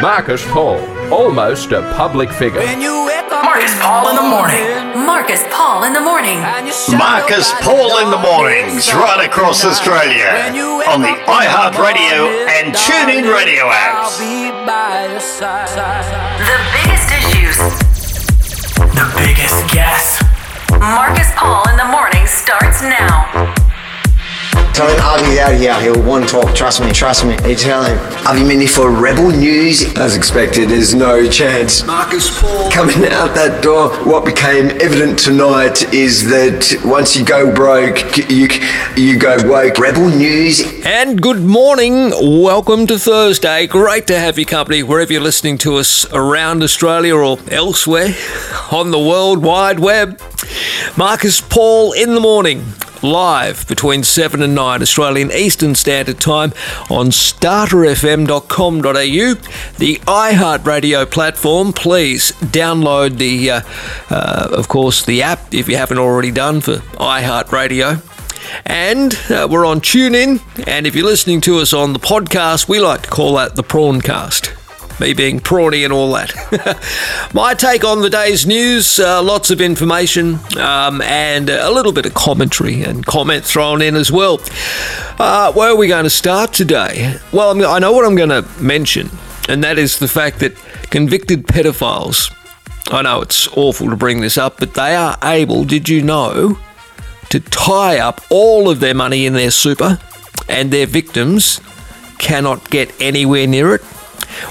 Marcus Paul, almost a public figure. Marcus Paul in the morning. Marcus Paul in the morning. Marcus Paul in the mornings, right across Australia, on the iHeartRadio and TuneIn radio apps. The biggest issues. The biggest guess. Marcus Paul in the morning starts now. Tell him Avi's out here. He'll want to talk. Trust me, trust me. You tell him. Avi Yemini for Rebel News. As expected, there's no chance. Marcus Paul coming out that door. What became evident tonight is that once you go broke, you you go woke. Rebel News. And good morning. Welcome to Thursday. Great to have your company wherever you're listening to us around Australia or elsewhere on the World Wide Web. Marcus Paul in the morning live between 7 and 9 Australian Eastern Standard Time on starterfm.com.au, the iHeartRadio platform. Please download the, uh, uh, of course, the app if you haven't already done for iHeartRadio. And uh, we're on TuneIn, and if you're listening to us on the podcast, we like to call that the Prawncast me being prawny and all that. My take on the day's news uh, lots of information um, and a little bit of commentary and comment thrown in as well. Uh, where are we going to start today? Well, I know what I'm going to mention, and that is the fact that convicted pedophiles. I know it's awful to bring this up, but they are able, did you know, to tie up all of their money in their super, and their victims cannot get anywhere near it.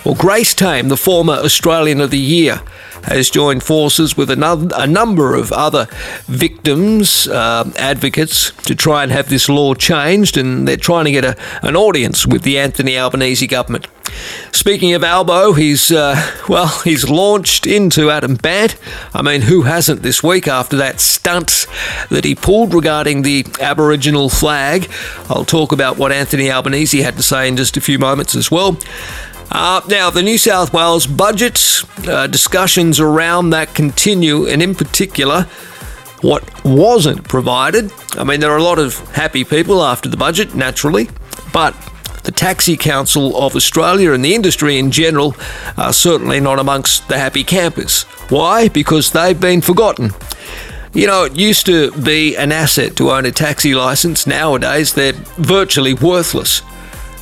Well, Grace Tame, the former Australian of the Year, has joined forces with another, a number of other victims, uh, advocates, to try and have this law changed, and they're trying to get a, an audience with the Anthony Albanese government. Speaking of Albo, he's, uh, well, he's launched into Adam Bandt. I mean, who hasn't this week after that stunt that he pulled regarding the Aboriginal flag? I'll talk about what Anthony Albanese had to say in just a few moments as well. Uh, now, the New South Wales budget uh, discussions around that continue, and in particular, what wasn't provided. I mean, there are a lot of happy people after the budget, naturally, but the Taxi Council of Australia and the industry in general are certainly not amongst the happy campers. Why? Because they've been forgotten. You know, it used to be an asset to own a taxi license. Nowadays, they're virtually worthless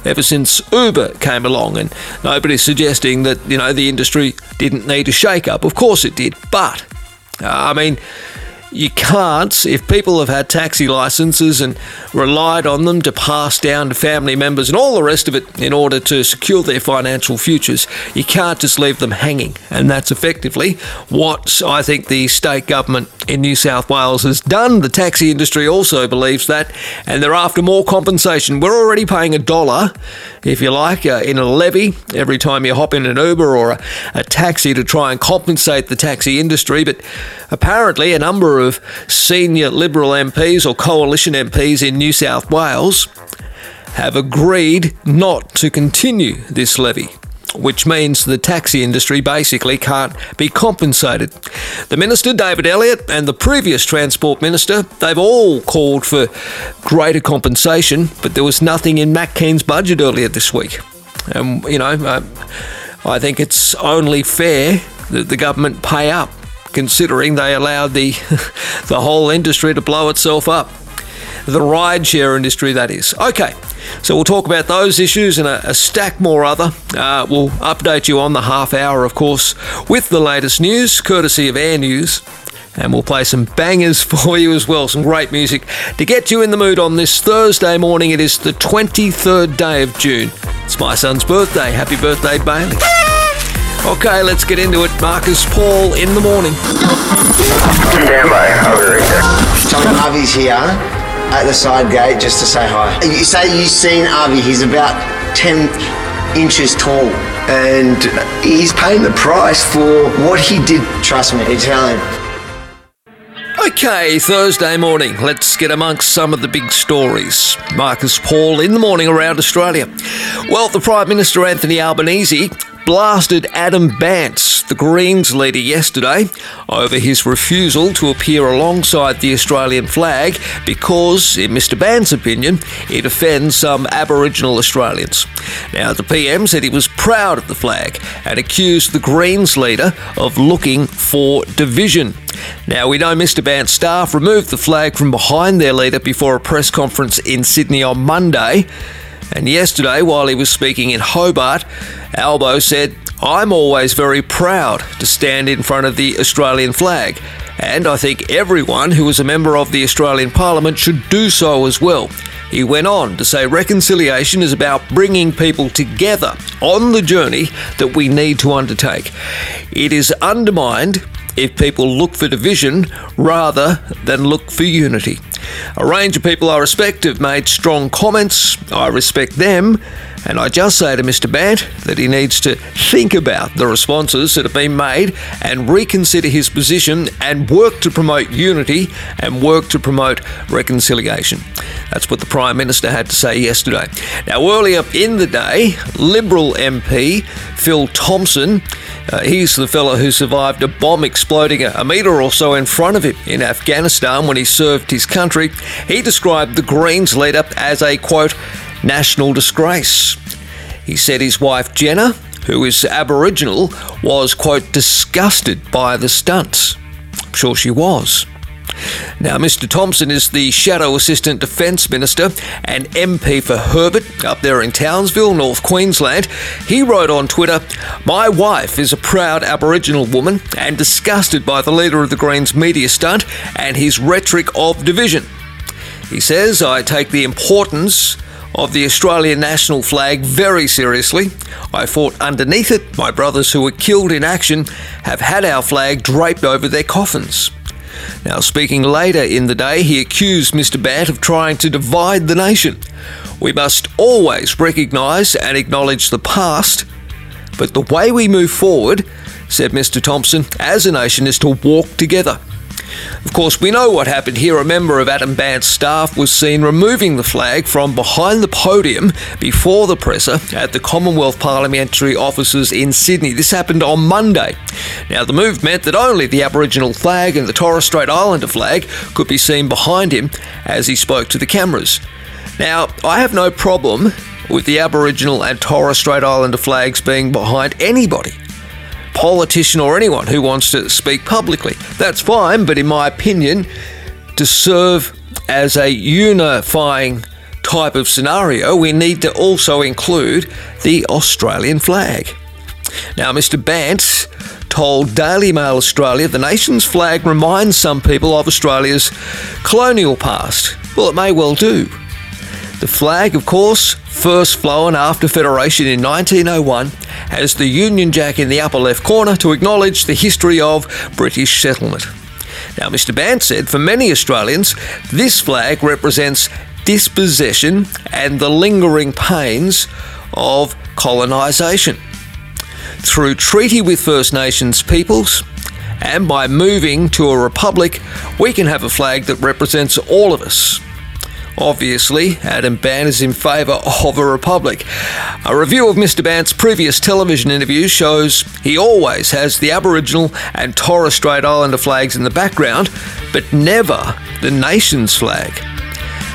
ever since Uber came along, and nobody's suggesting that you know the industry didn't need a shake-up. Of course it did, but uh, I mean you can't, if people have had taxi licenses and relied on them to pass down to family members and all the rest of it in order to secure their financial futures, you can't just leave them hanging. And that's effectively what I think the state government in New South Wales has done. The taxi industry also believes that, and they're after more compensation. We're already paying a dollar, if you like, uh, in a levy every time you hop in an Uber or a, a taxi to try and compensate the taxi industry, but apparently a number of senior Liberal MPs or coalition MPs in New South Wales have agreed not to continue this levy which means the taxi industry basically can't be compensated. The Minister, David Elliott, and the previous Transport Minister, they've all called for greater compensation, but there was nothing in Matt Kean's budget earlier this week. And, you know, uh, I think it's only fair that the government pay up considering they allowed the the whole industry to blow itself up. The rideshare industry, that is. Okay, so we'll talk about those issues and a, a stack more other. Uh, we'll update you on the half hour, of course, with the latest news, courtesy of Air News. And we'll play some bangers for you as well, some great music to get you in the mood on this Thursday morning. It is the 23rd day of June. It's my son's birthday. Happy birthday, Bailey. Okay, let's get into it. Marcus Paul in the morning. Stand by. I'll be right there. Tell him Avi's here at the side gate just to say hi. You say you've seen Avi. He's about 10 inches tall. And he's paying the price for what he did. Trust me, you tell. Okay, Thursday morning. Let's get amongst some of the big stories. Marcus Paul in the morning around Australia. Well, the Prime Minister Anthony Albanese blasted Adam Bandt, the Greens leader, yesterday over his refusal to appear alongside the Australian flag because, in Mr. Bandt's opinion, it offends some Aboriginal Australians. Now, the PM said he was proud of the flag and accused the Greens leader of looking for division. Now, we know Mr. Bandt's staff removed the flag from behind their leader before a press conference in Sydney on Monday. And yesterday, while he was speaking in Hobart, Albo said, I'm always very proud to stand in front of the Australian flag, and I think everyone who is a member of the Australian Parliament should do so as well. He went on to say reconciliation is about bringing people together on the journey that we need to undertake. It is undermined if people look for division rather than look for unity. A range of people I respect have made strong comments. I respect them. And I just say to Mr. Bandt that he needs to think about the responses that have been made and reconsider his position and work to promote unity and work to promote reconciliation. That's what the Prime Minister had to say yesterday. Now, earlier in the day, Liberal MP Phil Thompson, uh, he's the fellow who survived a bomb exploding a, a metre or so in front of him in Afghanistan when he served his country. He described the Greens leader as a quote, national disgrace. He said his wife Jenna, who is Aboriginal, was, quote, disgusted by the stunts. I'm sure she was. Now, Mr. Thompson is the Shadow Assistant Defence Minister and MP for Herbert up there in Townsville, North Queensland. He wrote on Twitter My wife is a proud Aboriginal woman and disgusted by the leader of the Greens media stunt and his rhetoric of division. He says, I take the importance of the Australian national flag very seriously. I fought underneath it. My brothers who were killed in action have had our flag draped over their coffins. Now, speaking later in the day, he accused Mr. Bandt of trying to divide the nation. We must always recognise and acknowledge the past, but the way we move forward, said Mr. Thompson, as a nation is to walk together. Of course, we know what happened here. A member of Adam Bandt's staff was seen removing the flag from behind the podium before the presser at the Commonwealth Parliamentary offices in Sydney. This happened on Monday. Now, the move meant that only the Aboriginal flag and the Torres Strait Islander flag could be seen behind him as he spoke to the cameras. Now, I have no problem with the Aboriginal and Torres Strait Islander flags being behind anybody politician or anyone who wants to speak publicly. That's fine, but in my opinion, to serve as a unifying type of scenario, we need to also include the Australian flag. Now, Mr. Bandt told Daily Mail Australia the nation's flag reminds some people of Australia's colonial past. Well, it may well do. The flag, of course, first flown after Federation in 1901, has the Union Jack in the upper left corner to acknowledge the history of British settlement. Now, Mr. Bandt said for many Australians, this flag represents dispossession and the lingering pains of colonisation. Through treaty with First Nations peoples, and by moving to a republic, we can have a flag that represents all of us, Obviously, Adam Bandt is in favour of a republic. A review of Mr. Bandt's previous television interviews shows he always has the Aboriginal and Torres Strait Islander flags in the background, but never the nation's flag.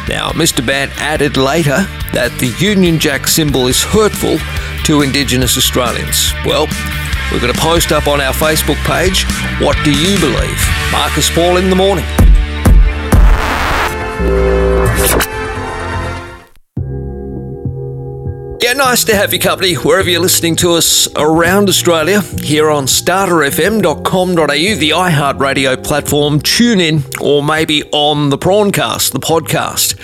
Now, Mr. Bandt added later that the Union Jack symbol is hurtful to Indigenous Australians. Well, we're going to post up on our Facebook page, What Do You Believe? Marcus Paul in the morning. Thank you. Yeah, nice to have your company wherever you're listening to us around Australia, here on starterfm.com.au, the iHeartRadio platform, tune in, or maybe on the Prawncast, the podcast.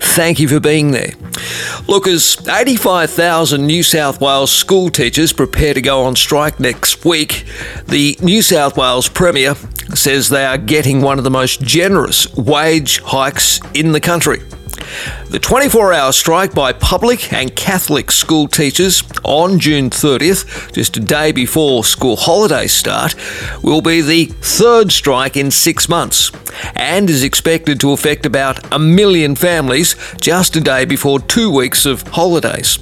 Thank you for being there. Look, as 85,000 New South Wales school teachers prepare to go on strike next week, the New South Wales Premier says they are getting one of the most generous wage hikes in the country. The 24 hour strike by public and Catholic school teachers on June 30th, just a day before school holidays start, will be the third strike in six months and is expected to affect about a million families just a day before two weeks of holidays.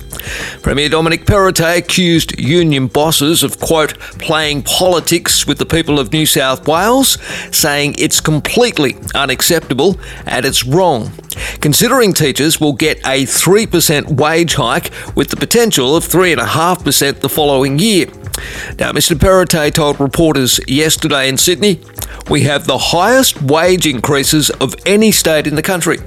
Premier Dominic Perrottet accused union bosses of, quote, playing politics with the people of New South Wales, saying it's completely unacceptable and it's wrong. Considering teachers will get a 3% wage hike with the potential of 3.5% the following year. Now, Mr. Perrottet told reporters yesterday in Sydney, we have the highest wage increases of any state in the country.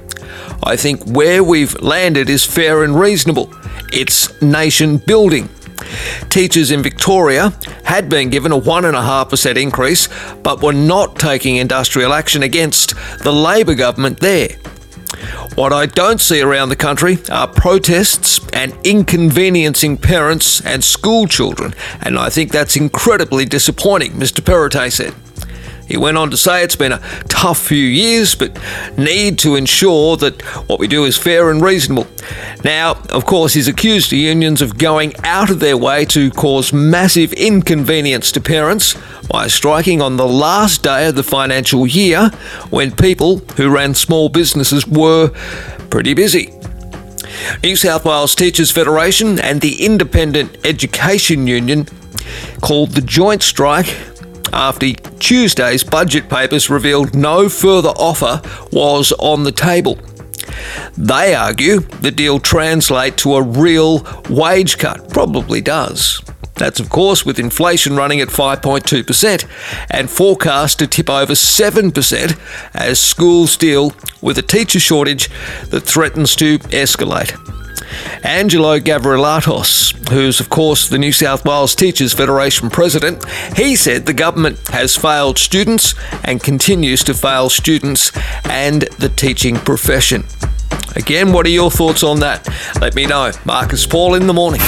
I think where we've landed is fair and reasonable. It's nation building. Teachers in Victoria had been given a 1.5% increase, but were not taking industrial action against the Labor government there. What I don't see around the country are protests and inconveniencing parents and school children, and I think that's incredibly disappointing, Mr. Perrottet said. He went on to say it's been a tough few years, but need to ensure that what we do is fair and reasonable. Now, of course, he's accused the unions of going out of their way to cause massive inconvenience to parents by striking on the last day of the financial year when people who ran small businesses were pretty busy. New South Wales Teachers Federation and the Independent Education Union called the joint strike after Tuesday's budget papers revealed no further offer was on the table. They argue the deal translates to a real wage cut. Probably does. That's, of course, with inflation running at 5.2% and forecast to tip over 7% as schools deal with a teacher shortage that threatens to escalate. Angelo Gavrielatos, who's, of course, the New South Wales Teachers Federation president, he said the government has failed students and continues to fail students and the teaching profession. Again, what are your thoughts on that? Let me know. Marcus Paul in the morning.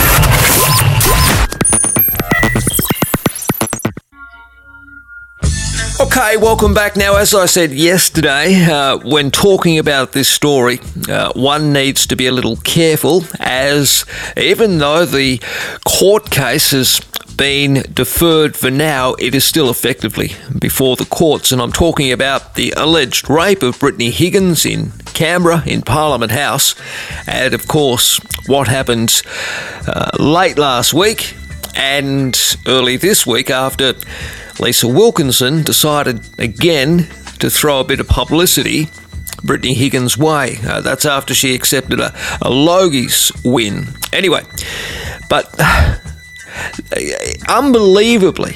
Okay, welcome back. Now, as I said yesterday, uh, when talking about this story, uh, one needs to be a little careful, as even though the court case has been deferred for now, it is still effectively before the courts. And I'm talking about the alleged rape of Brittany Higgins in Canberra in Parliament House, and of course, what happened uh, late last week and early this week after Lisa Wilkinson decided again to throw a bit of publicity Brittany Higgins' way. Uh, that's after she accepted a, a Logies win. Anyway, but uh, unbelievably,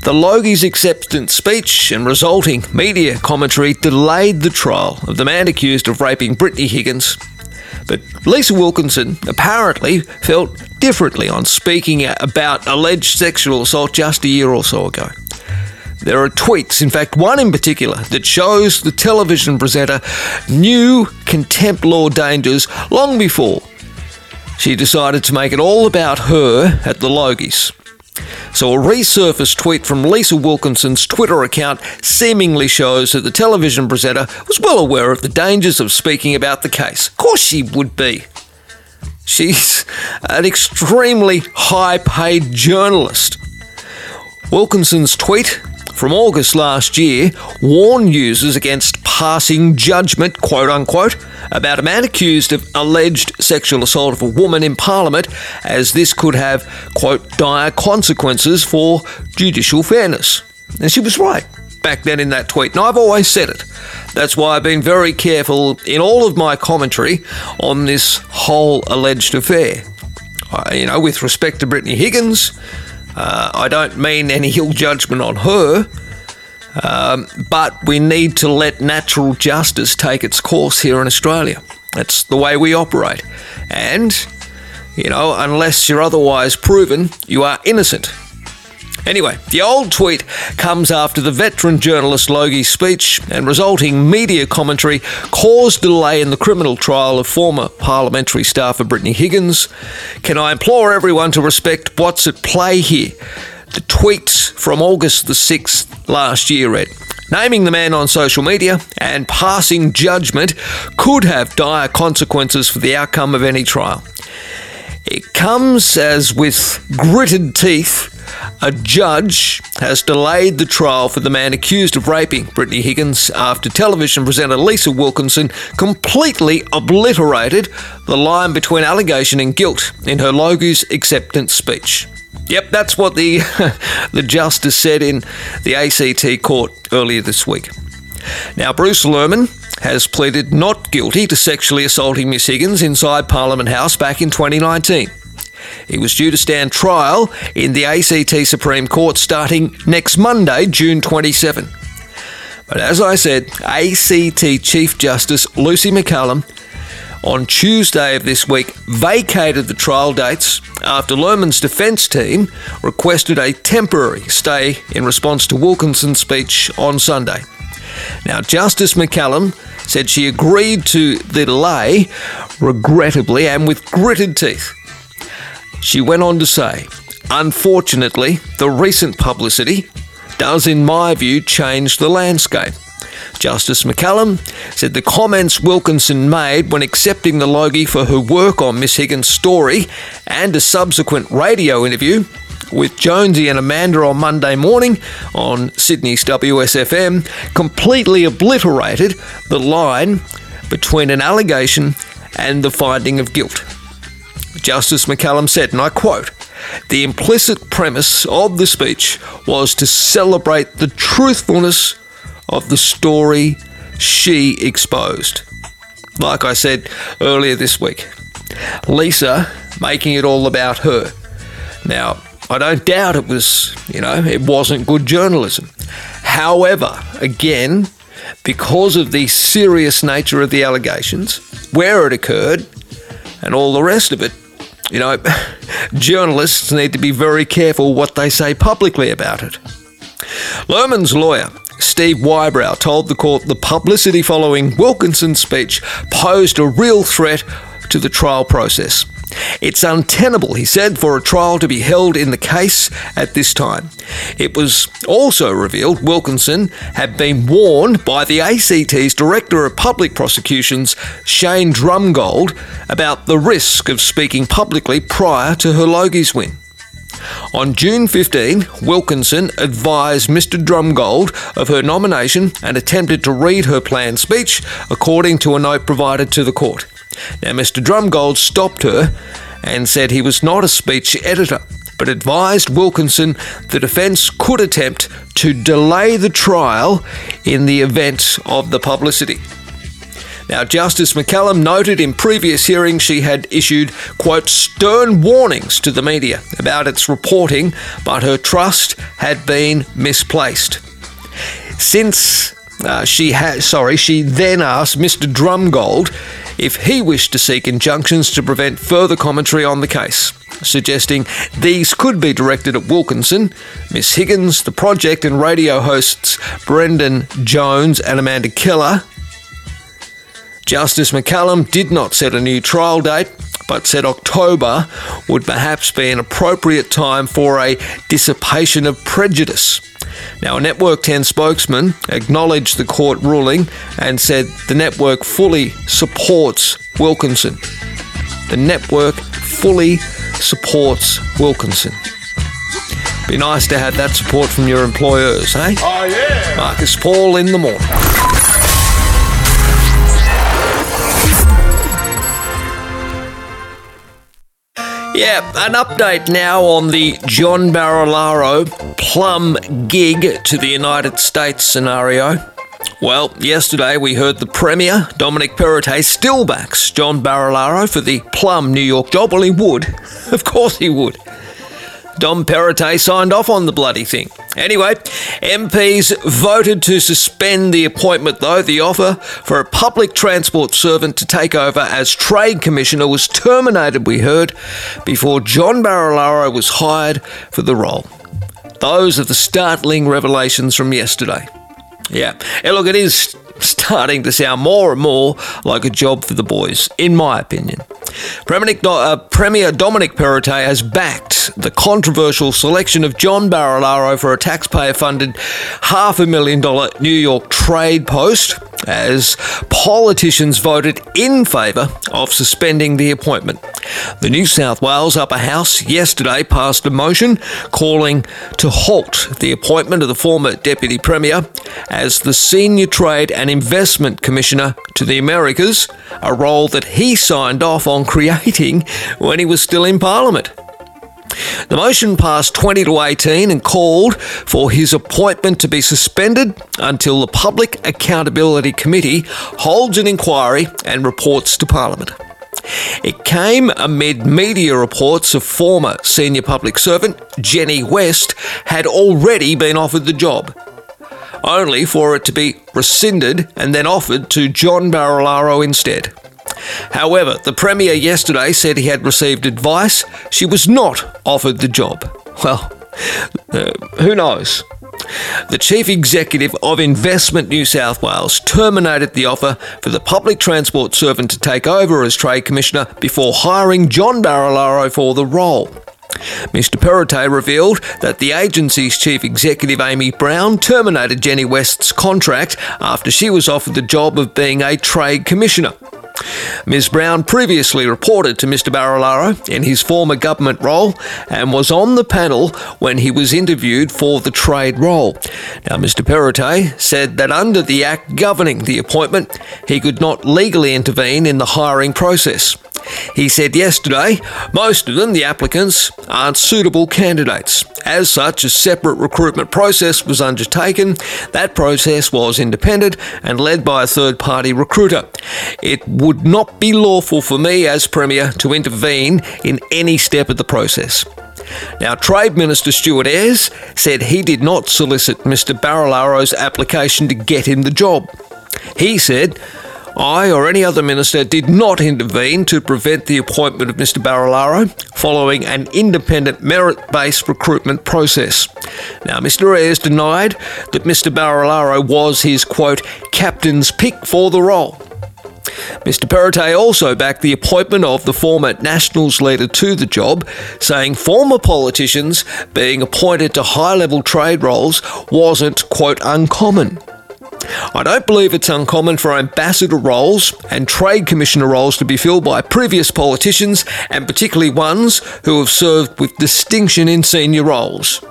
the Logies acceptance speech and resulting media commentary delayed the trial of the man accused of raping Brittany Higgins but Lisa Wilkinson apparently felt differently on speaking about alleged sexual assault just a year or so ago. There are tweets, in fact, one in particular, that shows the television presenter knew contempt law dangers long before she decided to make it all about her at the Logies. So, a resurfaced tweet from Lisa Wilkinson's Twitter account seemingly shows that the television presenter was well aware of the dangers of speaking about the case. Of course, she would be. She's an extremely high paid journalist. Wilkinson's tweet from August last year warned users against passing judgment, quote unquote, about a man accused of alleged sexual assault of a woman in Parliament, as this could have, quote, dire consequences for judicial fairness. And she was right back then in that tweet, and I've always said it. That's why I've been very careful in all of my commentary on this whole alleged affair. I, you know, with respect to Brittany Higgins, uh, I don't mean any ill judgment on her, um, but we need to let natural justice take its course here in Australia. That's the way we operate. And, you know, unless you're otherwise proven, you are innocent. Anyway, the old tweet comes after the veteran journalist Logie's speech and resulting media commentary caused delay in the criminal trial of former parliamentary staffer Brittany Higgins. Can I implore everyone to respect what's at play here? The tweets from August the 6th last year read Naming the man on social media and passing judgment could have dire consequences for the outcome of any trial. It comes as with gritted teeth, a judge has delayed the trial for the man accused of raping Brittany Higgins after television presenter Lisa Wilkinson completely obliterated the line between allegation and guilt in her Logie's acceptance speech. Yep, that's what the the justice said in the ACT court earlier this week. Now, Bruce Lehrmann has pleaded not guilty to sexually assaulting Miss Higgins inside Parliament House back in 2019. He was due to stand trial in the ACT Supreme Court starting next Monday, June 27. But as I said, ACT Chief Justice Lucy McCallum on Tuesday of this week vacated the trial dates after Lehrmann's defence team requested a temporary stay in response to Wilkinson's speech on Sunday. Now, Justice McCallum said she agreed to the delay, regrettably and with gritted teeth. She went on to say, Unfortunately, the recent publicity does, in my view, change the landscape. Justice McCallum said the comments Wilkinson made when accepting the Logie for her work on Miss Higgins' story and a subsequent radio interview with Jonesy and Amanda on Monday morning on Sydney's WSFM completely obliterated the line between an allegation and the finding of guilt. Justice McCallum said, and I quote, the implicit premise of the speech was to celebrate the truthfulness of the story she exposed. Like I said earlier this week, Lisa making it all about her. Now, I don't doubt it was, you know, it wasn't good journalism. However, again, because of the serious nature of the allegations, where it occurred, and all the rest of it, you know, journalists need to be very careful what they say publicly about it. Lehrmann's lawyer, Steve Whybrow, told the court the publicity following Wilkinson's speech posed a real threat to the trial process. It's untenable, he said, for a trial to be held in the case at this time. It was also revealed Wilkinson had been warned by the ACT's Director of Public Prosecutions, Shane Drumgold, about the risk of speaking publicly prior to her Logie's win. On June 15, Wilkinson advised Mr. Drumgold of her nomination and attempted to read her planned speech, according to a note provided to the court. Now, Mr. Drumgold stopped her and said he was not a speech editor, but advised Wilkinson the defence could attempt to delay the trial in the event of the publicity. Now, Justice McCallum noted in previous hearings she had issued, quote, stern warnings to the media about its reporting, but her trust had been misplaced. Since uh, she had, sorry, she then asked Mr. Drumgold if he wished to seek injunctions to prevent further commentary on the case, suggesting these could be directed at Wilkinson, Miss Higgins, the project, and radio hosts Brendan Jones and Amanda Keller. Justice McCallum did not set a new trial date, but said October would perhaps be an appropriate time for a dissipation of prejudice. Now, a Network 10 spokesman acknowledged the court ruling and said the network fully supports Wilkinson. The network fully supports Wilkinson. Be nice to have that support from your employers, eh? Oh, yeah. Marcus Paul in the morning. Yeah, an update now on the John Barilaro plum gig to the United States scenario. Well, yesterday we heard the Premier, Dominic Perrottet, still backs John Barilaro for the plum New York job. Well, he would. Of course he would. Dom Perrottet signed off on the bloody thing. Anyway, MPs voted to suspend the appointment, though. The offer for a public transport servant to take over as Trade Commissioner was terminated, we heard, before John Barilaro was hired for the role. Those are the startling revelations from yesterday. Yeah. Hey, look, it is starting to sound more and more like a job for the boys, in my opinion. Premier, uh, Dominic Perrottet has backed the controversial selection of John Barilaro for a taxpayer funded half a million dollar New York trade post as politicians voted in favour of suspending the appointment. The New South Wales Upper House yesterday passed a motion calling to halt the appointment of the former Deputy Premier as the Senior Trade and Investment Commissioner to the Americas, a role that he signed off on creating when he was still in Parliament. The motion passed 20 to 18 and called for his appointment to be suspended until the Public Accountability Committee holds an inquiry and reports to Parliament. It came amid media reports of former senior public servant Jenny West had already been offered the job, only for it to be rescinded and then offered to John Barilaro instead. However, the Premier yesterday said he had received advice she was not offered the job. Well, uh, who knows? The Chief Executive of Investment New South Wales terminated the offer for the public transport servant to take over as Trade Commissioner before hiring John Barilaro for the role. Mr. Perrottet revealed that the agency's chief executive, Amy Brown, terminated Jenny West's contract after she was offered the job of being a trade commissioner. Ms. Brown previously reported to Mr. Barilaro in his former government role and was on the panel when he was interviewed for the trade role. Now, Mr. Perrottet said that under the Act governing the appointment, he could not legally intervene in the hiring process. He said yesterday most of them, the applicants, aren't suitable candidates. As such, a separate recruitment process was undertaken. That process was independent and led by a third party recruiter. It would not be lawful for me as Premier to intervene in any step of the process. Now, Trade Minister Stuart Ayres said he did not solicit Mr. Barilaro's application to get him the job. He said, I or any other minister did not intervene to prevent the appointment of Mr. Barilaro following an independent merit based recruitment process. Now, Mr. Ayres denied that Mr. Barilaro was his quote, captain's pick for the role. Mr. Perrottet also backed the appointment of the former Nationals leader to the job, saying former politicians being appointed to high level trade roles wasn't, quote, uncommon. I don't believe it's uncommon for ambassador roles and trade commissioner roles to be filled by previous politicians, and particularly ones who have served with distinction in senior roles.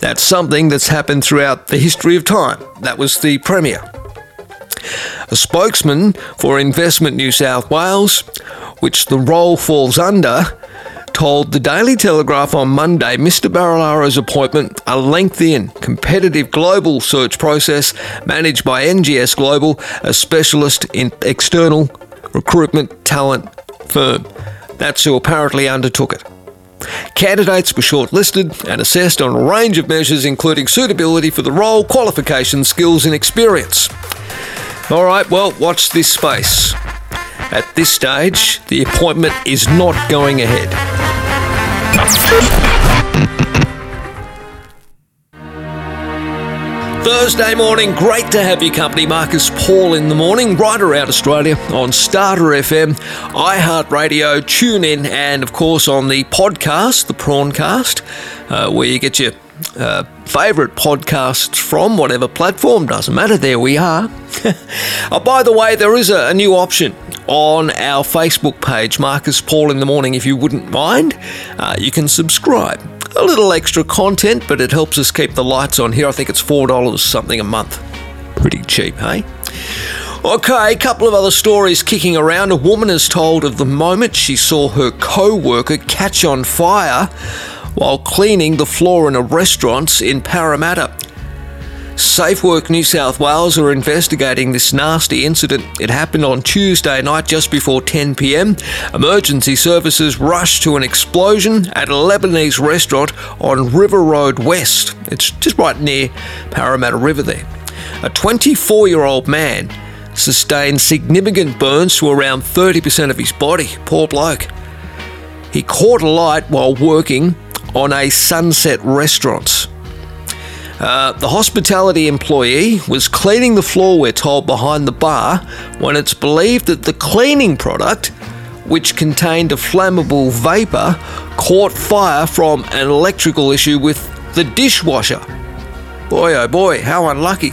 That's something that's happened throughout the history of time. That was the Premier. A spokesman for Investment New South Wales, which the role falls under, told the Daily Telegraph on Monday Mr. Barilaro's appointment a lengthy and competitive global search process managed by NGS Global, a specialist in external recruitment talent firm. That's who apparently undertook it. Candidates were shortlisted and assessed on a range of measures, including suitability for the role, qualifications, skills, and experience. All right, well, watch this space. At this stage, the appointment is not going ahead. Thursday morning, great to have your company. Marcus Paul in the morning, right around Australia on Starter FM, iHeartRadio, tune in, and of course on the podcast, the Prawncast, uh, where you get your uh, favourite podcasts from, whatever platform, doesn't matter, there we are. oh, by the way, there is a, a, new option on our Facebook page, Marcus Paul in the Morning, if you wouldn't mind. Uh, you can subscribe. A little extra content, but it helps us keep the lights on here. I think it's $4 something a month. Pretty cheap, hey? Okay, a couple of other stories kicking around. A woman is told of the moment she saw her co worker catch on fire while cleaning the floor in a restaurant in Parramatta. SafeWork New South Wales are investigating this nasty incident. It happened on Tuesday night just before 10 pm. Emergency services rushed to an explosion at a Lebanese restaurant on River Road West. It's just right near Parramatta River there. A 24 year old man sustained significant burns to around 30% of his body. Poor bloke. He caught a light while working on a sunset restaurant. Uh, the hospitality employee was cleaning the floor, we're told, behind the bar when it's believed that the cleaning product, which contained a flammable vapour, caught fire from an electrical issue with the dishwasher. Boy, oh boy, how unlucky.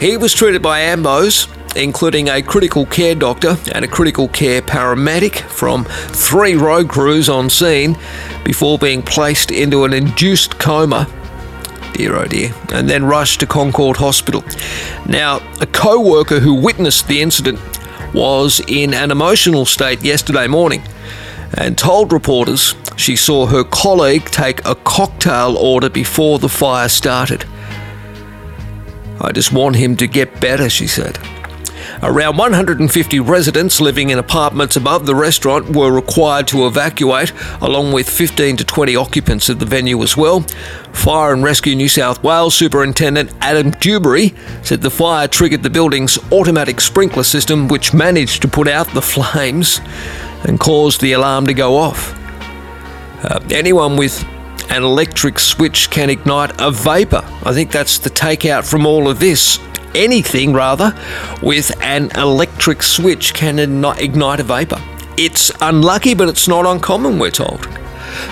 He was treated by AMBOs, including a critical care doctor and a critical care paramedic from three road crews on scene, before being placed into an induced coma. Dear oh dear, and then rushed to Concord Hospital. Now, a co worker who witnessed the incident was in an emotional state yesterday morning and told reporters she saw her colleague take a cocktail order before the fire started. I just want him to get better, she said. Around 150 residents living in apartments above the restaurant were required to evacuate, along with 15 to 20 occupants of the venue as well. Fire and Rescue New South Wales Superintendent Adam Dewberry said the fire triggered the building's automatic sprinkler system, which managed to put out the flames and caused the alarm to go off. Uh, anyone with an electric switch can ignite a vapour. I think that's the takeout from all of this anything rather with an electric switch can ignite a vapor. It's unlucky, but it's not uncommon, we're told.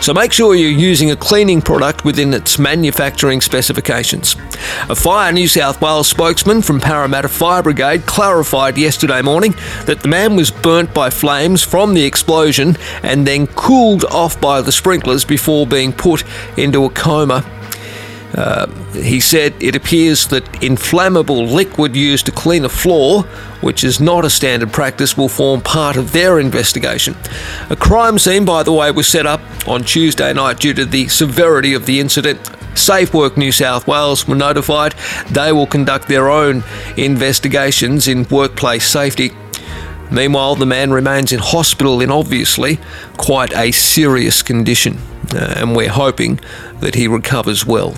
So make sure you're using a cleaning product within its manufacturing specifications. A Fire New South Wales spokesman from Parramatta Fire Brigade clarified yesterday morning that the man was burnt by flames from the explosion and then cooled off by the sprinklers before being put into a coma uh, he said it appears that inflammable liquid used to clean a floor, which is not a standard practice, will form part of their investigation. A crime scene, by the way, was set up on Tuesday night due to the severity of the incident. Safe Work New South Wales were notified. They will conduct their own investigations in workplace safety. Meanwhile, the man remains in hospital in obviously quite a serious condition, uh, and we're hoping that he recovers well.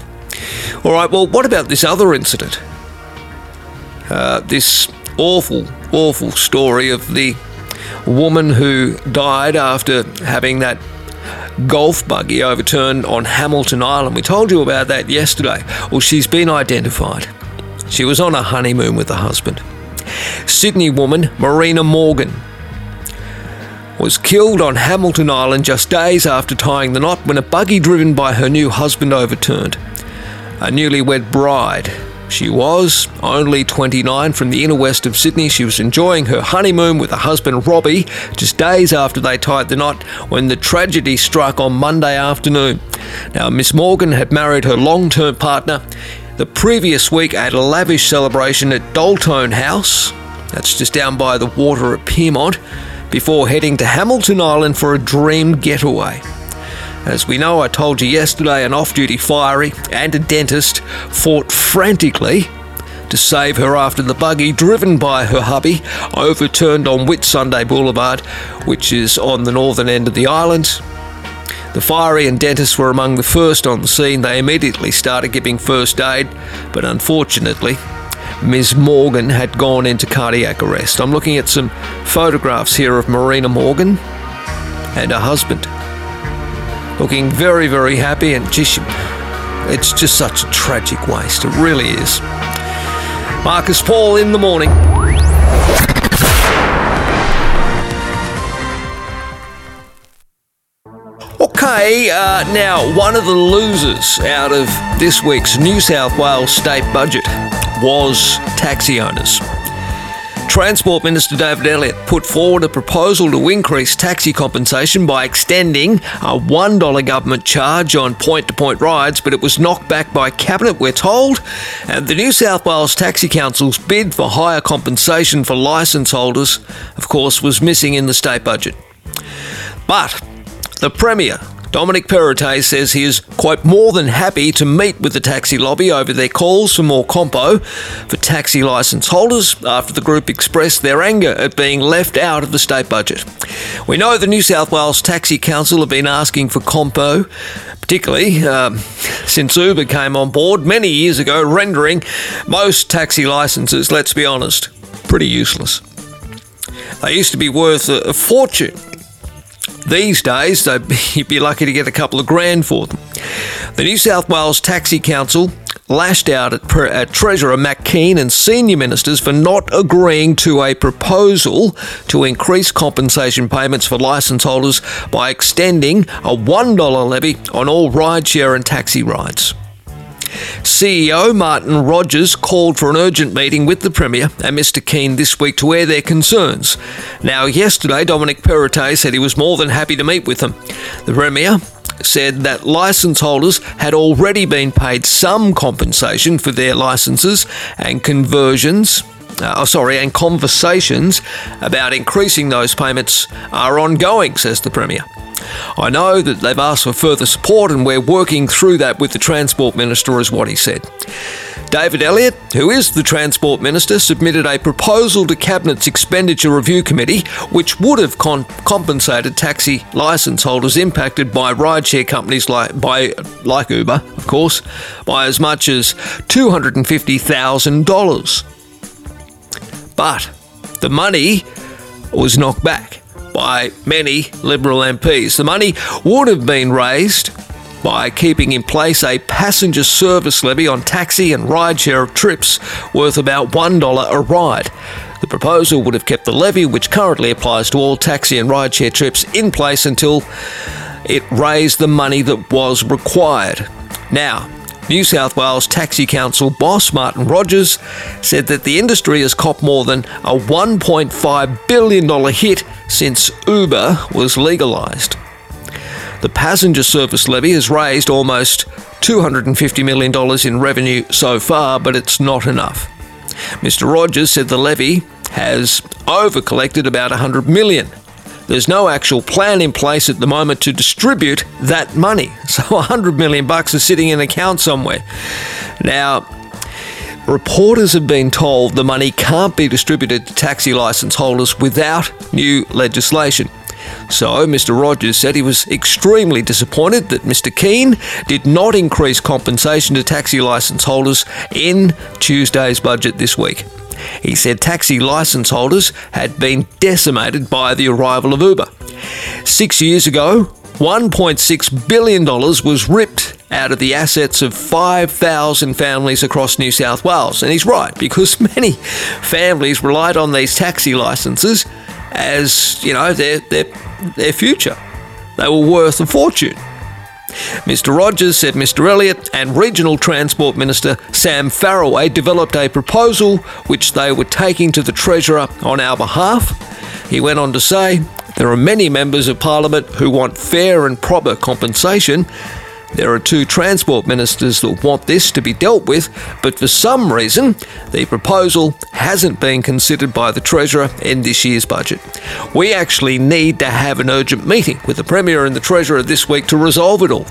All right, well, what about this other incident? Uh, this awful, awful story of the woman who died after having that golf buggy overturned on Hamilton Island. We told you about that yesterday. Well, she's been identified. She was on a honeymoon with her husband. Sydney woman Marina Morgan was killed on Hamilton Island just days after tying the knot when a buggy driven by her new husband overturned a newlywed bride. She was only 29 from the inner west of Sydney. She was enjoying her honeymoon with her husband Robbie just days after they tied the knot when the tragedy struck on Monday afternoon. Now, Miss Morgan had married her long term partner the previous week at a lavish celebration at Doltone House. That's just down by the water at Pyrmont, before heading to Hamilton Island for a dream getaway. As we know, I told you yesterday, an off duty fiery and a dentist fought frantically to save her after the buggy driven by her hubby overturned on Whitsunday Boulevard, which is on the northern end of the island. The fiery and dentist were among the first on the scene. They immediately started giving first aid, but unfortunately, Ms. Morgan had gone into cardiac arrest. I'm looking at some photographs here of Marina Morgan and her husband looking very, very happy, and just, it's just such a tragic waste. It really is. Marcus Paul in the morning. Okay, uh, now one of the losers out of this week's New South Wales state budget was taxi owners. Transport Minister David Elliott put forward a proposal to increase taxi compensation by extending a $1 government charge on point to point rides, but it was knocked back by Cabinet, we're told. And the New South Wales Taxi Council's bid for higher compensation for licence holders, of course, was missing in the state budget. But the Premier Dominic Perrottet says he is, quote, more than happy to meet with the taxi lobby over their calls for more compo for taxi licence holders after the group expressed their anger at being left out of the state budget. We know the New South Wales Taxi Council have been asking for compo, particularly um, since Uber came on board many years ago, rendering most taxi licences, let's be honest, pretty useless. They used to be worth a, a fortune these days, you'd be lucky to get a couple of grand for them. The New South Wales Taxi Council lashed out at, Pre- at Treasurer Matt Kean and senior ministers for not agreeing to a proposal to increase compensation payments for licence holders by extending a $1 levy on all rideshare and taxi rides. CEO Martin Rogers called for an urgent meeting with the Premier and Mr Kean this week to air their concerns. Now, yesterday, Dominic Perrottet said he was more than happy to meet with them. The Premier said that licence holders had already been paid some compensation for their licences and conversions. Uh, oh, sorry, and conversations about increasing those payments are ongoing, says the Premier. I know that they've asked for further support and we're working through that with the Transport Minister, is what he said. David Elliott, who is the Transport Minister, submitted a proposal to Cabinet's Expenditure Review Committee which would have con- compensated taxi licence holders impacted by rideshare companies like, by, like Uber, of course, by as much as $250,000. But the money was knocked back by many Liberal MPs. The money would have been raised by keeping in place a passenger service levy on taxi and rideshare trips worth about $1 a ride. The proposal would have kept the levy, which currently applies to all taxi and rideshare trips, in place until it raised the money that was required. Now, New South Wales Taxi Council boss Martin Rogers said that the industry has copped more than a $1.5 billion hit since Uber was legalised. The passenger service levy has raised almost $250 million in revenue so far, but it's not enough. Mr. Rogers said the levy has over collected about 100 million. There's no actual plan in place at the moment to distribute that money. So 100 million bucks is sitting in an account somewhere. Now, reporters have been told the money can't be distributed to taxi license holders without new legislation. So, Mr. Rogers said he was extremely disappointed that Mr. Kean did not increase compensation to taxi licence holders in Tuesday's budget this week. He said taxi licence holders had been decimated by the arrival of Uber. Six years ago, $1.6 billion was ripped out of the assets of 5,000 families across New South Wales. And he's right, because many families relied on these taxi licences as, you know, their, their, their future. They were worth a fortune. Mr. Rogers said Mr. Elliott and Regional Transport Minister Sam Farraway developed a proposal which they were taking to the Treasurer on our behalf. He went on to say, There are many members of Parliament who want fair and proper compensation there are two transport ministers that want this to be dealt with, but for some reason, the proposal hasn't been considered by the Treasurer in this year's budget. We actually need to have an urgent meeting with the Premier and the Treasurer this week to resolve it all.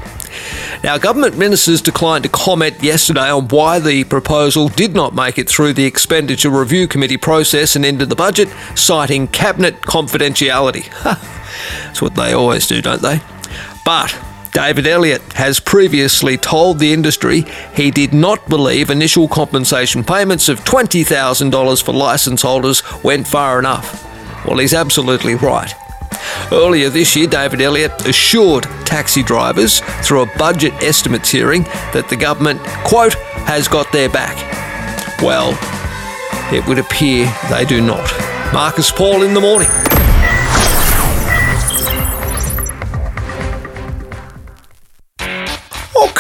Now, government ministers declined to comment yesterday on why the proposal did not make it through the Expenditure Review Committee process and into the budget, citing cabinet confidentiality. That's what they always do, don't they? But David Elliott has previously told the industry he did not believe initial compensation payments of $20,000 for licence holders went far enough. Well, he's absolutely right. Earlier this year, David Elliott assured taxi drivers through a budget estimates hearing that the government, quote, has got their back. Well, it would appear they do not. Marcus Paul in the morning.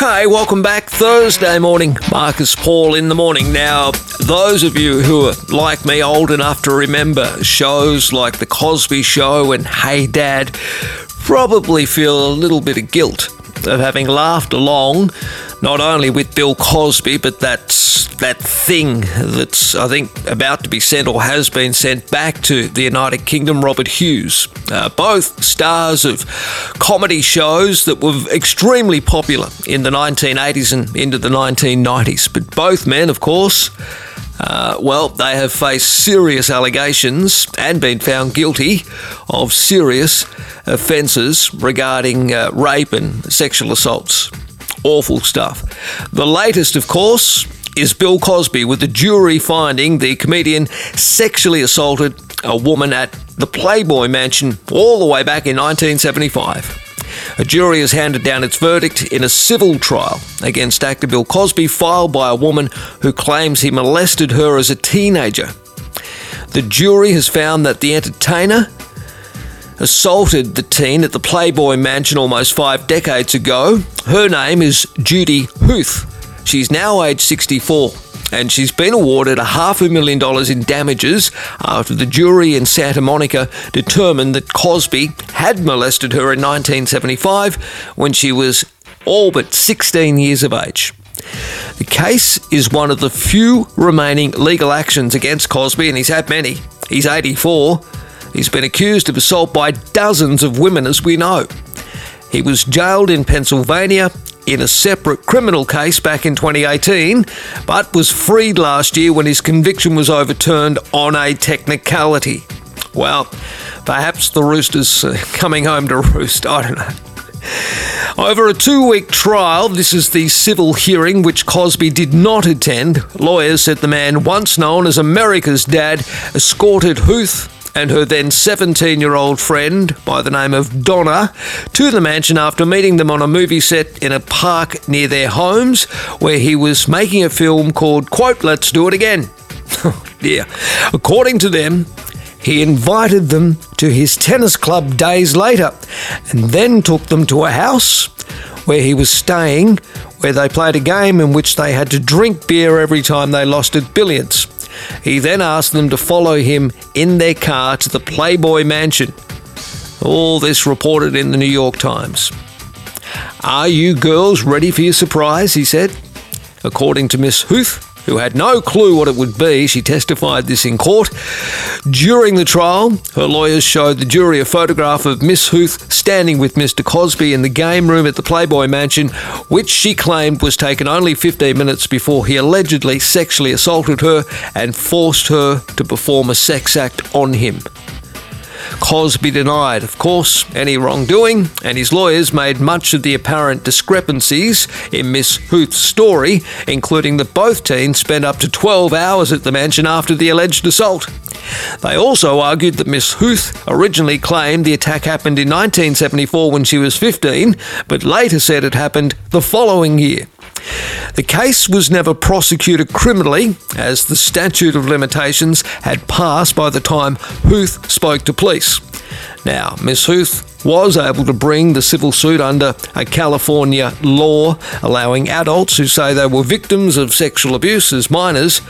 Okay, welcome back. Thursday morning, Marcus Paul in the morning. Now, those of you who are like me, old enough to remember shows like The Cosby Show and Hey Dad, probably feel a little bit of guilt of having laughed along not only with Bill Cosby, but that's that thing that's, I think, about to be sent or has been sent back to the United Kingdom, Robert Hughes. Uh, both stars of comedy shows that were extremely popular in the 1980s and into the 1990s. But both men, of course, uh, well, they have faced serious allegations and been found guilty of serious offences regarding uh, rape and sexual assaults. Awful stuff. The latest, of course, is Bill Cosby, with the jury finding the comedian sexually assaulted a woman at the Playboy Mansion all the way back in 1975. A jury has handed down its verdict in a civil trial against actor Bill Cosby filed by a woman who claims he molested her as a teenager. The jury has found that the entertainer assaulted the teen at the Playboy Mansion almost five decades ago. Her name is Judy Huth. She's now aged 64 and she's been awarded a half a million dollars in damages after the jury in Santa Monica determined that Cosby had molested her in 1975 when she was all but 16 years of age. The case is one of the few remaining legal actions against Cosby, and he's had many. He's 84. He's been accused of assault by dozens of women, as we know. He was jailed in Pennsylvania in a separate criminal case back in 2018, but was freed last year when his conviction was overturned on a technicality. Well, perhaps the rooster's uh, coming home to roost, I don't know. Over a two week trial, this is the civil hearing which Cosby did not attend. Lawyers said the man, once known as America's dad, escorted Huth and her then 17 year old friend by the name of Donna to the mansion after meeting them on a movie set in a park near their homes where he was making a film called, quote, Let's Do It Again. yeah. According to them, he invited them to his tennis club days later and then took them to a house where he was staying, where they played a game in which they had to drink beer every time they lost at billiards. He then asked them to follow him in their car to the Playboy Mansion. All this reported in the New York Times. Are you girls ready for your surprise? He said. According to Miss Huth, who had no clue what it would be. She testified this in court. During the trial, her lawyers showed the jury a photograph of Miss Huth standing with Mr. Cosby in the game room at the Playboy Mansion, which she claimed was taken only 15 minutes before he allegedly sexually assaulted her and forced her to perform a sex act on him. Cosby denied, of course, any wrongdoing, and his lawyers made much of the apparent discrepancies in Miss Huth's story, including that both teens spent up to 12 hours at the mansion after the alleged assault. They also argued that Miss Huth originally claimed the attack happened in 1974 when she was 15, but later said it happened the following year. The case was never prosecuted criminally, as the statute of limitations had passed by the time Huth spoke to police. Now, Miss Huth was able to bring the civil suit under a California law allowing adults who say they were victims of sexual abuse as minors,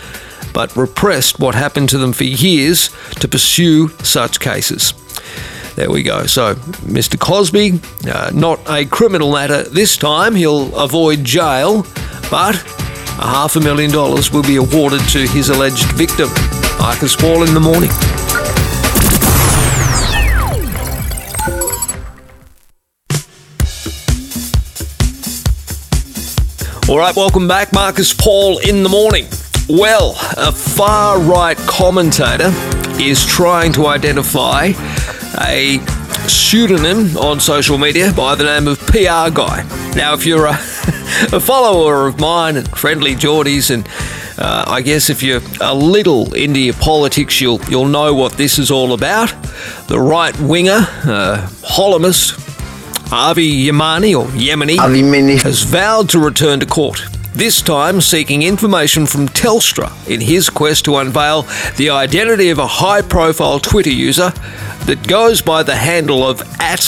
but repressed what happened to them for years to pursue such cases. There we go. So, Mr. Cosby, uh, not a criminal matter this time. He'll avoid jail, but a half a million dollars will be awarded to his alleged victim. Marcus Paul in the morning. All right, welcome back. Marcus Paul in the morning. Well, a far right commentator is trying to identify a pseudonym on social media by the name of PR Guy. Now, if you're a, a follower of mine and Friendlyjordies, and uh, I guess if you're a little into your politics, you'll you'll know what this is all about. The right winger, uh, Holomist, Avi Yemini or Yemini, Yemini. has vowed to return to court. This time seeking information from Telstra in his quest to unveil the identity of a high profile Twitter user that goes by the handle of at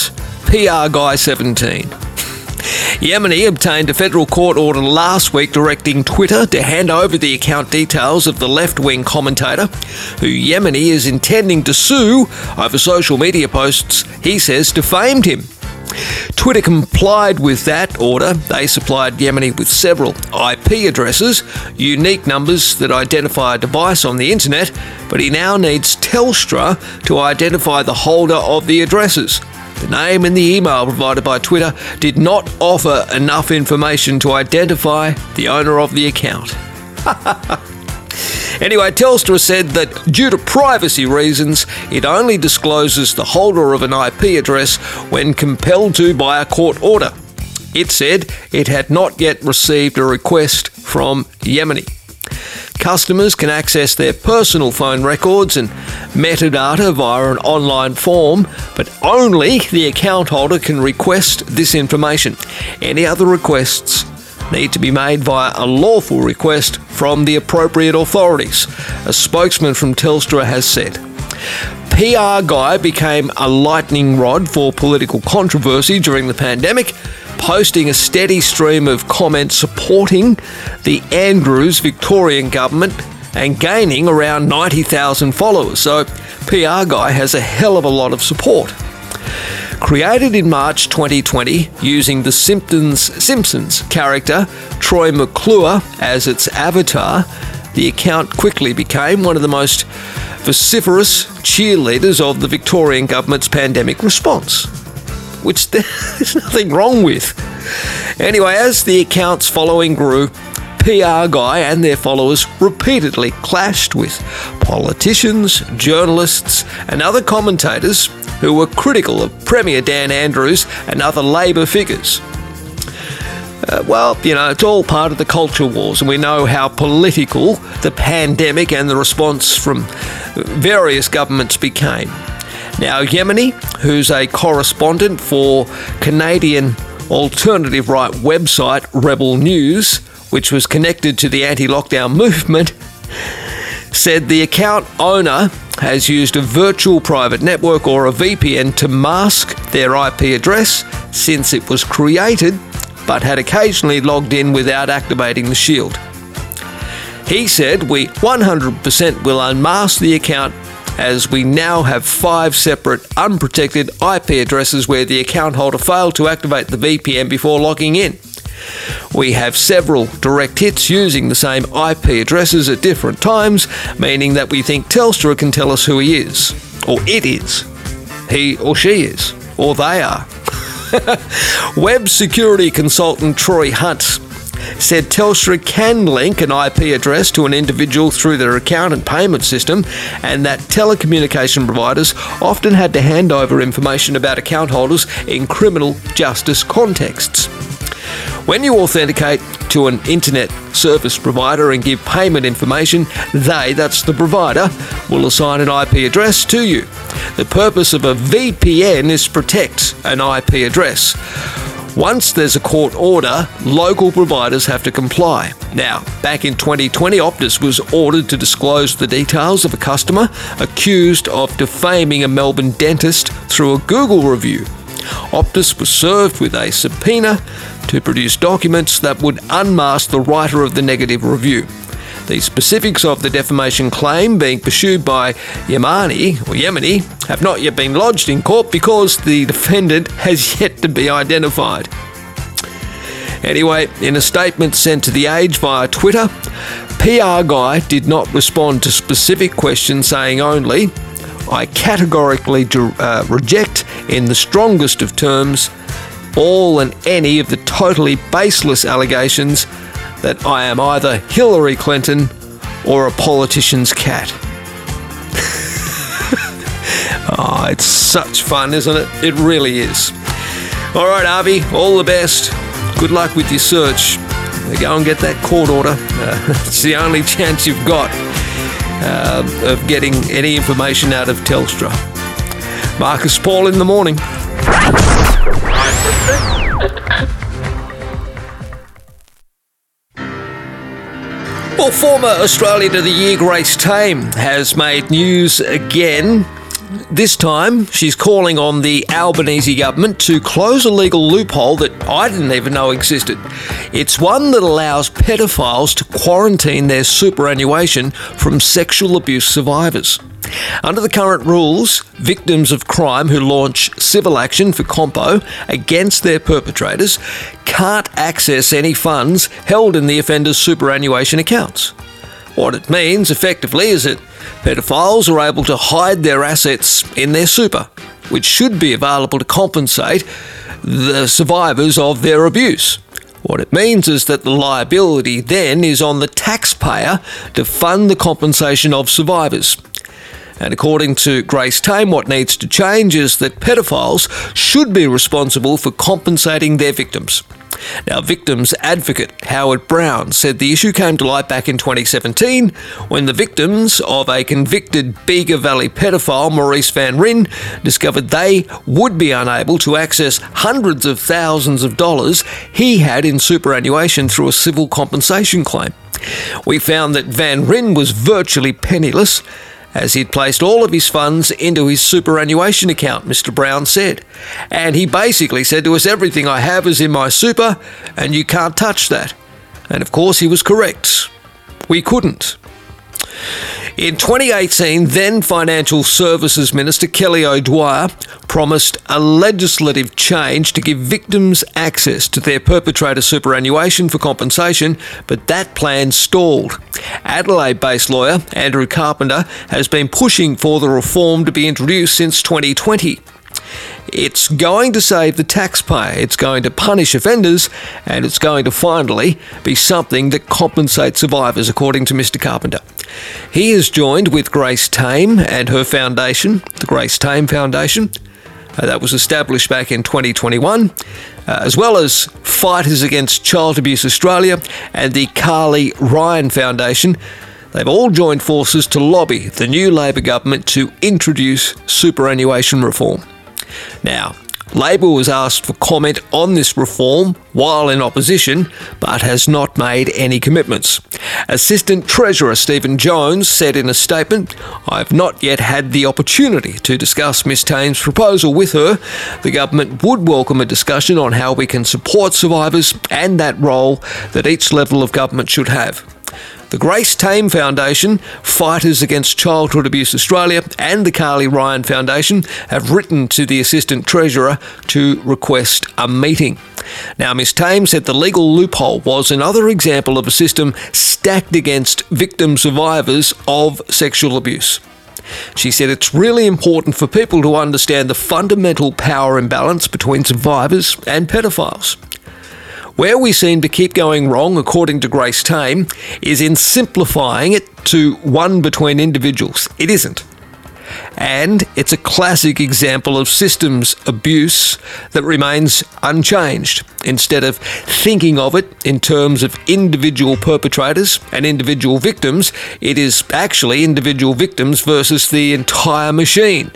PRGuy17. Yemini obtained a federal court order last week directing Twitter to hand over the account details of the left wing commentator, who Yemini is intending to sue over social media posts he says defamed him. Twitter complied with that order. They supplied Yemini with several IP addresses, unique numbers that identify a device on the internet, but he now needs Telstra to identify the holder of the addresses. The name and the email provided by Twitter did not offer enough information to identify the owner of the account. Anyway, Telstra said that due to privacy reasons, it only discloses the holder of an IP address when compelled to by a court order. It said it had not yet received a request from Yemini. customers can access their personal phone records and metadata via an online form, but only the account holder can request this information. Any other requests need to be made via a lawful request from the appropriate authorities, a spokesman from Telstra has said. PR Guy became a lightning rod for political controversy during the pandemic, posting a steady stream of comments supporting the Andrews Victorian government and gaining around 90,000 followers. So, PR Guy has a hell of a lot of support. Created in March 2020 using the Simpsons, Simpsons character Troy McClure as its avatar, the account quickly became one of the most vociferous cheerleaders of the Victorian government's pandemic response, which there's nothing wrong with. Anyway, as the account's following grew, PR guy and their followers repeatedly clashed with politicians, journalists, and other commentators who were critical of Premier Dan Andrews and other Labor figures. Uh, well, you know, it's all part of the culture wars, and we know how political the pandemic and the response from various governments became. Now, Yemini, who's a correspondent for Canadian alternative right website Rebel News, which was connected to the anti lockdown movement, said the account owner has used a virtual private network or a VPN to mask their IP address since it was created, but had occasionally logged in without activating the shield. He said, We 100% will unmask the account as we now have five separate unprotected IP addresses where the account holder failed to activate the VPN before logging in. We have several direct hits using the same IP addresses at different times, meaning that we think Telstra can tell us who he is, or it is, he or she is, or they are. Web security consultant Troy Hunt said Telstra can link an IP address to an individual through their account and payment system, and that telecommunication providers often had to hand over information about account holders in criminal justice contexts. When you authenticate to an internet service provider and give payment information, they, that's the provider, will assign an IP address to you. The purpose of a VPN is to protect an IP address. Once there's a court order, local providers have to comply. Now, back in 2020, Optus was ordered to disclose the details of a customer accused of defaming a Melbourne dentist through a Google review. Optus was served with a subpoena to produce documents that would unmask the writer of the negative review. The specifics of the defamation claim being pursued by Yemini or Yemini have not yet been lodged in court because the defendant has yet to be identified. Anyway, in a statement sent to The Age via Twitter, PR Guy did not respond to specific questions, saying only, I categorically uh, reject, in the strongest of terms, all and any of the totally baseless allegations that I am either Hillary Clinton or a politician's cat. oh, it's such fun, isn't it? It really is. All right, Avi, all the best. Good luck with your search. Go and get that court order. Uh, it's the only chance you've got uh, of getting any information out of Telstra. Marcus Paul in the morning. Well, former Australian of the Year Grace Tame has made news again. This time, she's calling on the Albanese government to close a legal loophole that I didn't even know existed. It's one that allows pedophiles to quarantine their superannuation from sexual abuse survivors. Under the current rules, victims of crime who launch civil action for compo against their perpetrators can't access any funds held in the offender's superannuation accounts. What it means, effectively, is that pedophiles are able to hide their assets in their super, which should be available to compensate the survivors of their abuse. What it means is that the liability then is on the taxpayer to fund the compensation of survivors. And according to Grace Tame, what needs to change is that pedophiles should be responsible for compensating their victims. Now, victims advocate Howard Brown said the issue came to light back in 2017 when the victims of a convicted Bega Valley pedophile, Maurice Van Ryn, discovered they would be unable to access hundreds of thousands of dollars he had in superannuation through a civil compensation claim. We found that Van Ryn was virtually penniless as he'd placed all of his funds into his superannuation account, Mr. Brown said. And he basically said to us, Everything I have is in my super, and you can't touch that. And of course, he was correct. We couldn't. In 2018, then Financial Services Minister Kelly O'Dwyer promised a legislative change to give victims access to their perpetrator superannuation for compensation, but that plan stalled. Adelaide based lawyer Andrew Carpenter has been pushing for the reform to be introduced since 2020. It's going to save the taxpayer, it's going to punish offenders, and it's going to finally be something that compensates survivors, according to Mr. Carpenter. He is joined with Grace Tame and her foundation, the Grace Tame Foundation. Uh, that was established back in 2021, uh, as well as Fighters Against Child Abuse Australia and the Carly Ryan Foundation. They've all joined forces to lobby the new Labor government to introduce superannuation reform. Now, Labor was asked for comment on this reform while in opposition, but has not made any commitments. Assistant Treasurer Stephen Jones said in a statement, I've not yet had the opportunity to discuss Ms Tame's proposal with her. The government would welcome a discussion on how we can support survivors and that role that each level of government should have. The Grace Tame Foundation, Fighters Against Childhood Abuse Australia, and the Carly Ryan Foundation have written to the Assistant Treasurer to request a meeting. Now, Ms. Tame said the legal loophole was another example of a system stacked against victim survivors of sexual abuse. She said it's really important for people to understand the fundamental power imbalance between survivors and pedophiles. Where we seem to keep going wrong, according to Grace Tame, is in simplifying it to one between individuals. It isn't. And it's a classic example of systems abuse that remains unchanged. Instead of thinking of it in terms of individual perpetrators and individual victims, it is actually individual victims versus the entire machine.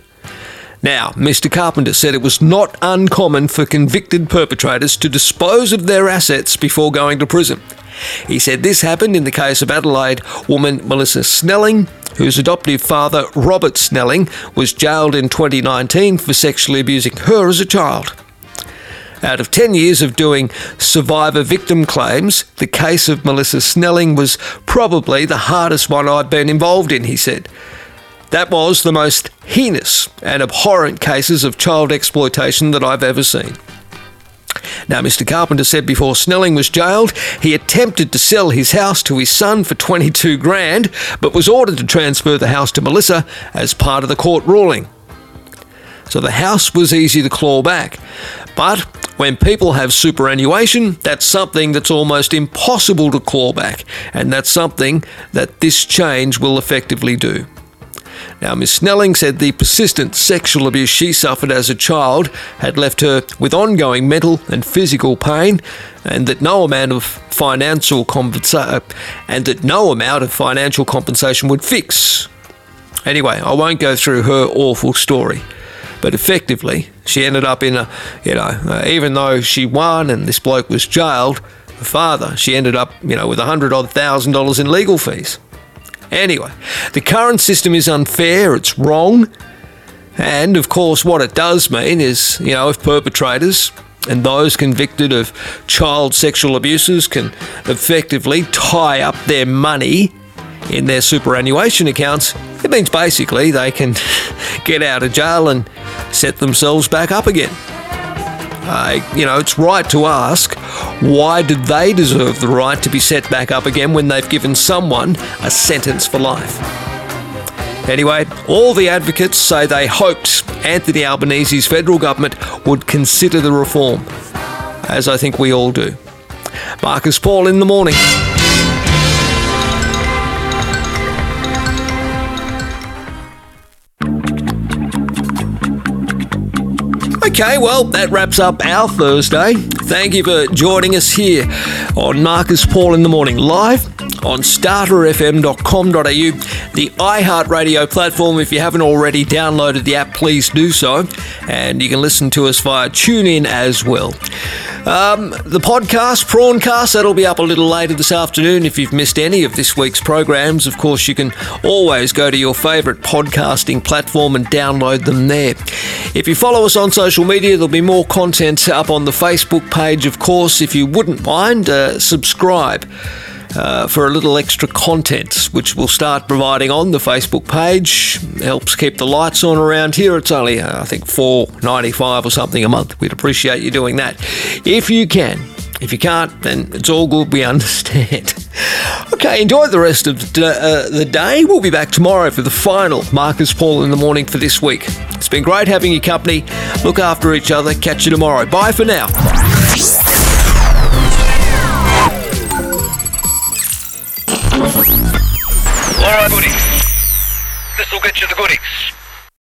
Now, Mr. Carpenter said it was not uncommon for convicted perpetrators to dispose of their assets before going to prison. He said this happened in the case of Adelaide woman Melissa Snelling, whose adoptive father, Robert Snelling, was jailed in 2019 for sexually abusing her as a child. Out of 10 years of doing survivor victim claims, the case of Melissa Snelling was probably the hardest one I've been involved in, he said. That was the most heinous and abhorrent cases of child exploitation that I've ever seen. Now, Mr. Carpenter said before Snelling was jailed, he attempted to sell his house to his son for 22 grand, but was ordered to transfer the house to Melissa as part of the court ruling. So the house was easy to claw back. But when people have superannuation, that's something that's almost impossible to claw back, and that's something that this change will effectively do. Now, Miss Snelling said the persistent sexual abuse she suffered as a child had left her with ongoing mental and physical pain, and that no amount of financial compensa- and that no amount of financial compensation would fix. Anyway, I won't go through her awful story. But effectively, she ended up in a, you know, uh, even though she won and this bloke was jailed, her father, she ended up, you know, with a hundred odd thousand dollars in legal fees. Anyway, the current system is unfair, it's wrong, and of course, what it does mean is, you know, if perpetrators and those convicted of child sexual abuses can effectively tie up their money in their superannuation accounts, it means basically they can get out of jail and set themselves back up again. Uh, you know, it's right to ask why did they deserve the right to be set back up again when they've given someone a sentence for life? Anyway, all the advocates say they hoped Anthony Albanese's federal government would consider the reform, as I think we all do. Marcus Paul in the morning. Okay, well, that wraps up our Thursday. Thank you for joining us here on Marcus Paul in the Morning live on starterfm.com.au, the iHeartRadio platform. If you haven't already downloaded the app, please do so. And you can listen to us via TuneIn as well. Um, the podcast, Prawncast, that'll be up a little later this afternoon. If you've missed any of this week's programs, of course, you can always go to your favourite podcasting platform and download them there. If you follow us on social media, there'll be more content up on the Facebook page, of course. If you wouldn't mind, uh, subscribe. Uh, for a little extra content, which we'll start providing on the Facebook page. Helps keep the lights on around here. It's only, uh, I think, four ninety five or something a month. We'd appreciate you doing that if you can. If you can't, then it's all good. We understand. okay, enjoy the rest of the, uh, the day. We'll be back tomorrow for the final Marcus Paul in the morning for this week. It's been great having your company. Look after each other. Catch you tomorrow. Bye for now. This will get you the goodies.